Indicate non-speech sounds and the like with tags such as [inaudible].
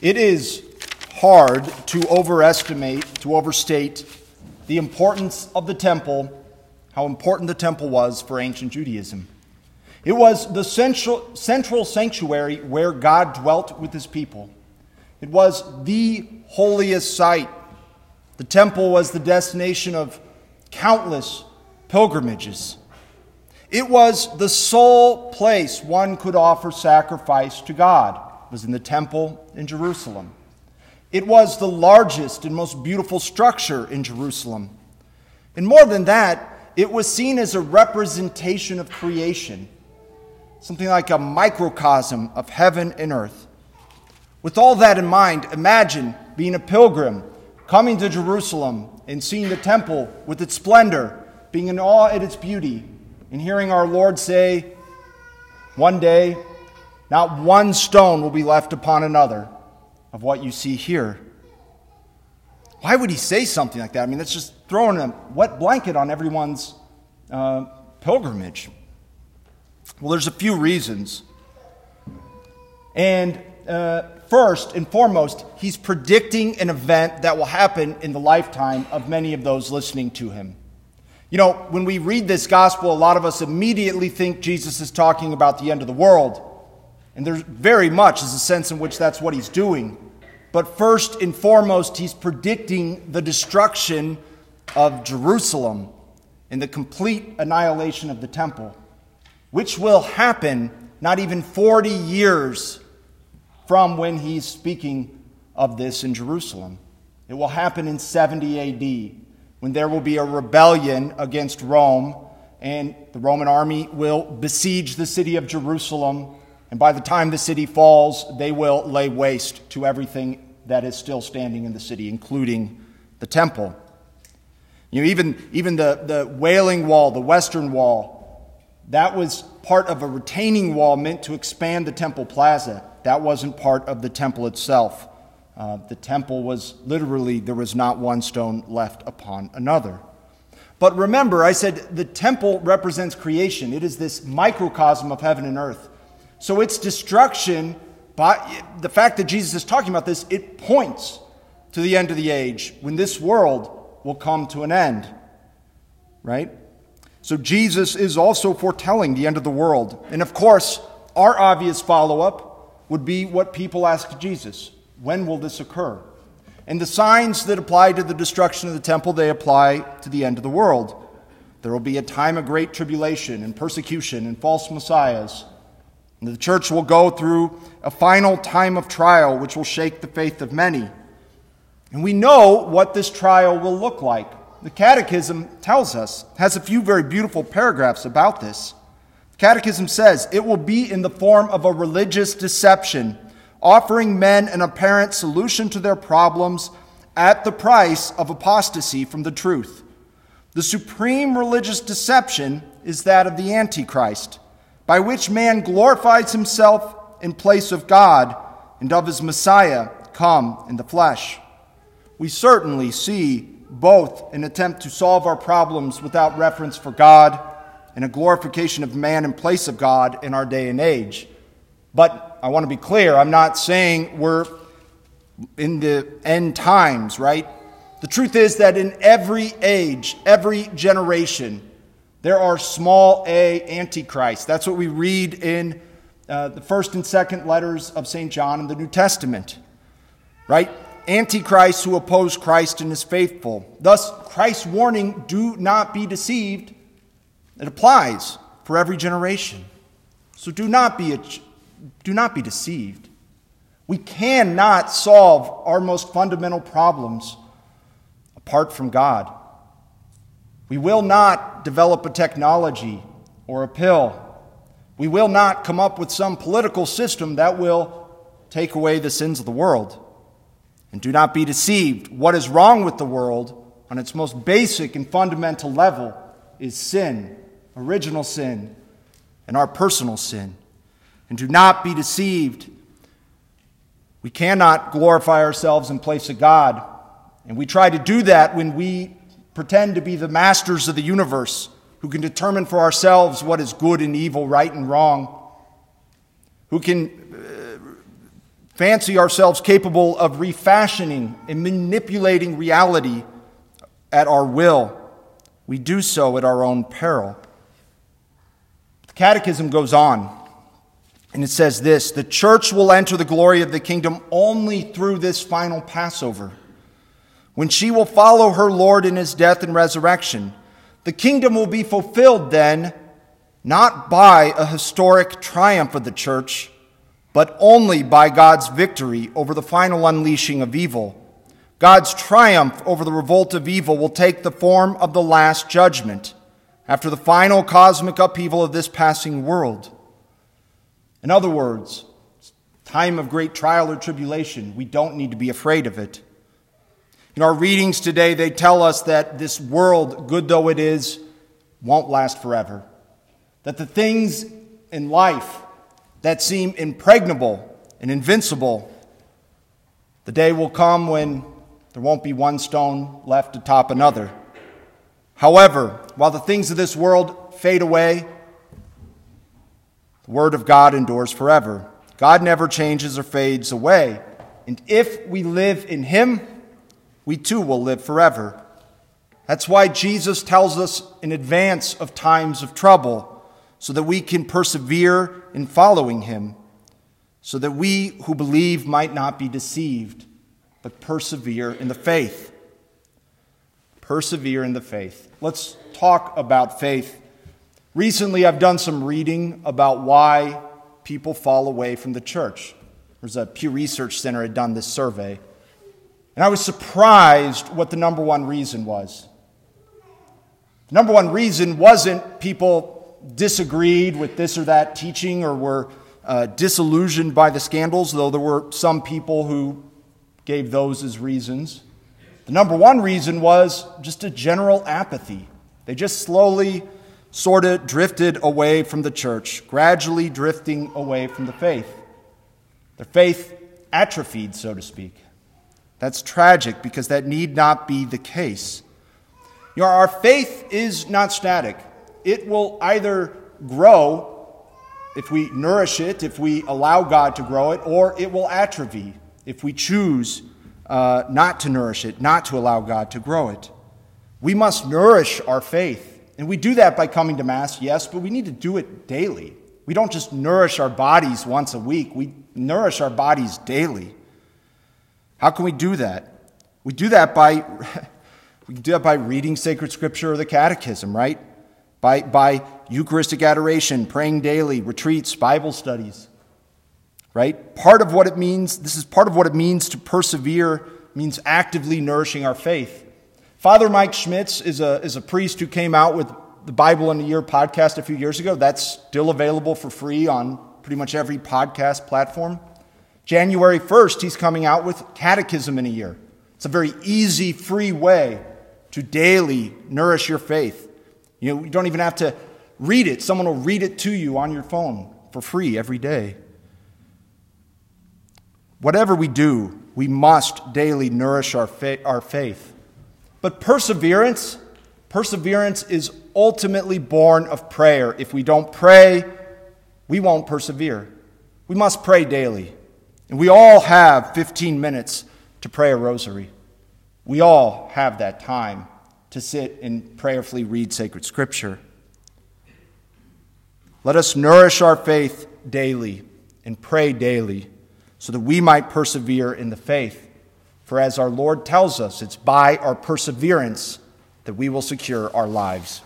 It is hard to overestimate, to overstate the importance of the temple, how important the temple was for ancient Judaism. It was the central, central sanctuary where God dwelt with his people. It was the holiest site. The temple was the destination of countless pilgrimages. It was the sole place one could offer sacrifice to God. Was in the temple in Jerusalem. It was the largest and most beautiful structure in Jerusalem. And more than that, it was seen as a representation of creation, something like a microcosm of heaven and earth. With all that in mind, imagine being a pilgrim, coming to Jerusalem and seeing the temple with its splendor, being in awe at its beauty, and hearing our Lord say, One day, not one stone will be left upon another of what you see here. Why would he say something like that? I mean, that's just throwing a wet blanket on everyone's uh, pilgrimage. Well, there's a few reasons. And uh, first and foremost, he's predicting an event that will happen in the lifetime of many of those listening to him. You know, when we read this gospel, a lot of us immediately think Jesus is talking about the end of the world. And there very much is a sense in which that's what he's doing. But first and foremost, he's predicting the destruction of Jerusalem and the complete annihilation of the temple, which will happen not even 40 years from when he's speaking of this in Jerusalem. It will happen in 70 AD when there will be a rebellion against Rome, and the Roman army will besiege the city of Jerusalem. And by the time the city falls, they will lay waste to everything that is still standing in the city, including the temple. You know, even, even the, the Wailing Wall, the Western Wall, that was part of a retaining wall meant to expand the temple plaza. That wasn't part of the temple itself. Uh, the temple was literally, there was not one stone left upon another. But remember, I said the temple represents creation, it is this microcosm of heaven and earth. So its destruction, by the fact that Jesus is talking about this, it points to the end of the age when this world will come to an end. Right? So Jesus is also foretelling the end of the world. And of course, our obvious follow up would be what people ask Jesus when will this occur? And the signs that apply to the destruction of the temple, they apply to the end of the world. There will be a time of great tribulation and persecution and false messiahs. The church will go through a final time of trial which will shake the faith of many. And we know what this trial will look like. The Catechism tells us, has a few very beautiful paragraphs about this. The Catechism says it will be in the form of a religious deception offering men an apparent solution to their problems at the price of apostasy from the truth. The supreme religious deception is that of the Antichrist, by which man glorifies himself in place of God and of his Messiah come in the flesh. We certainly see both an attempt to solve our problems without reference for God and a glorification of man in place of God in our day and age. But I want to be clear, I'm not saying we're in the end times, right? The truth is that in every age, every generation, there are small a antichrists. That's what we read in uh, the first and second letters of St. John in the New Testament, right? Antichrists who oppose Christ and his faithful. Thus, Christ's warning, do not be deceived, it applies for every generation. So do not be do not be deceived. We cannot solve our most fundamental problems apart from God. We will not develop a technology or a pill. We will not come up with some political system that will take away the sins of the world. And do not be deceived. What is wrong with the world on its most basic and fundamental level is sin, original sin, and our personal sin. And do not be deceived. We cannot glorify ourselves in place of God. And we try to do that when we pretend to be the masters of the universe who can determine for ourselves what is good and evil, right and wrong, who can uh, fancy ourselves capable of refashioning and manipulating reality at our will, we do so at our own peril. The Catechism goes on, and it says this The church will enter the glory of the kingdom only through this final Passover, when she will follow her Lord in his death and resurrection. The kingdom will be fulfilled then, not by a historic triumph of the church but only by God's victory over the final unleashing of evil. God's triumph over the revolt of evil will take the form of the last judgment after the final cosmic upheaval of this passing world. In other words, time of great trial or tribulation, we don't need to be afraid of it. In our readings today, they tell us that this world, good though it is, won't last forever. That the things in life that seem impregnable and invincible. The day will come when there won't be one stone left atop another. However, while the things of this world fade away, the Word of God endures forever. God never changes or fades away. And if we live in Him, we too will live forever. That's why Jesus tells us in advance of times of trouble so that we can persevere in following him, so that we who believe might not be deceived, but persevere in the faith. Persevere in the faith. Let's talk about faith. Recently, I've done some reading about why people fall away from the church. There's a Pew Research Center had done this survey. And I was surprised what the number one reason was. The number one reason wasn't people disagreed with this or that teaching or were uh, disillusioned by the scandals, though there were some people who gave those as reasons. The number one reason was just a general apathy. They just slowly sort of drifted away from the church, gradually drifting away from the faith. Their faith atrophied, so to speak. That's tragic because that need not be the case. You know, our faith is not static it will either grow if we nourish it, if we allow God to grow it, or it will atrophy if we choose uh, not to nourish it, not to allow God to grow it. We must nourish our faith. And we do that by coming to Mass, yes, but we need to do it daily. We don't just nourish our bodies once a week, we nourish our bodies daily. How can we do that? We do that by [laughs] we do that by reading sacred scripture or the catechism, right? by, by Eucharistic adoration, praying daily, retreats, Bible studies. Right? Part of what it means, this is part of what it means to persevere, means actively nourishing our faith. Father Mike Schmitz is a, is a priest who came out with the Bible in a Year podcast a few years ago. That's still available for free on pretty much every podcast platform. January 1st, he's coming out with Catechism in a Year. It's a very easy, free way to daily nourish your faith. You, know, you don't even have to read it, someone will read it to you on your phone for free every day. Whatever we do, we must daily nourish our, fa- our faith. But perseverance, perseverance is ultimately born of prayer. If we don't pray, we won't persevere. We must pray daily. And we all have 15 minutes to pray a rosary. We all have that time to sit and prayerfully read sacred scripture. Let us nourish our faith daily and pray daily so that we might persevere in the faith. For as our Lord tells us, it's by our perseverance that we will secure our lives.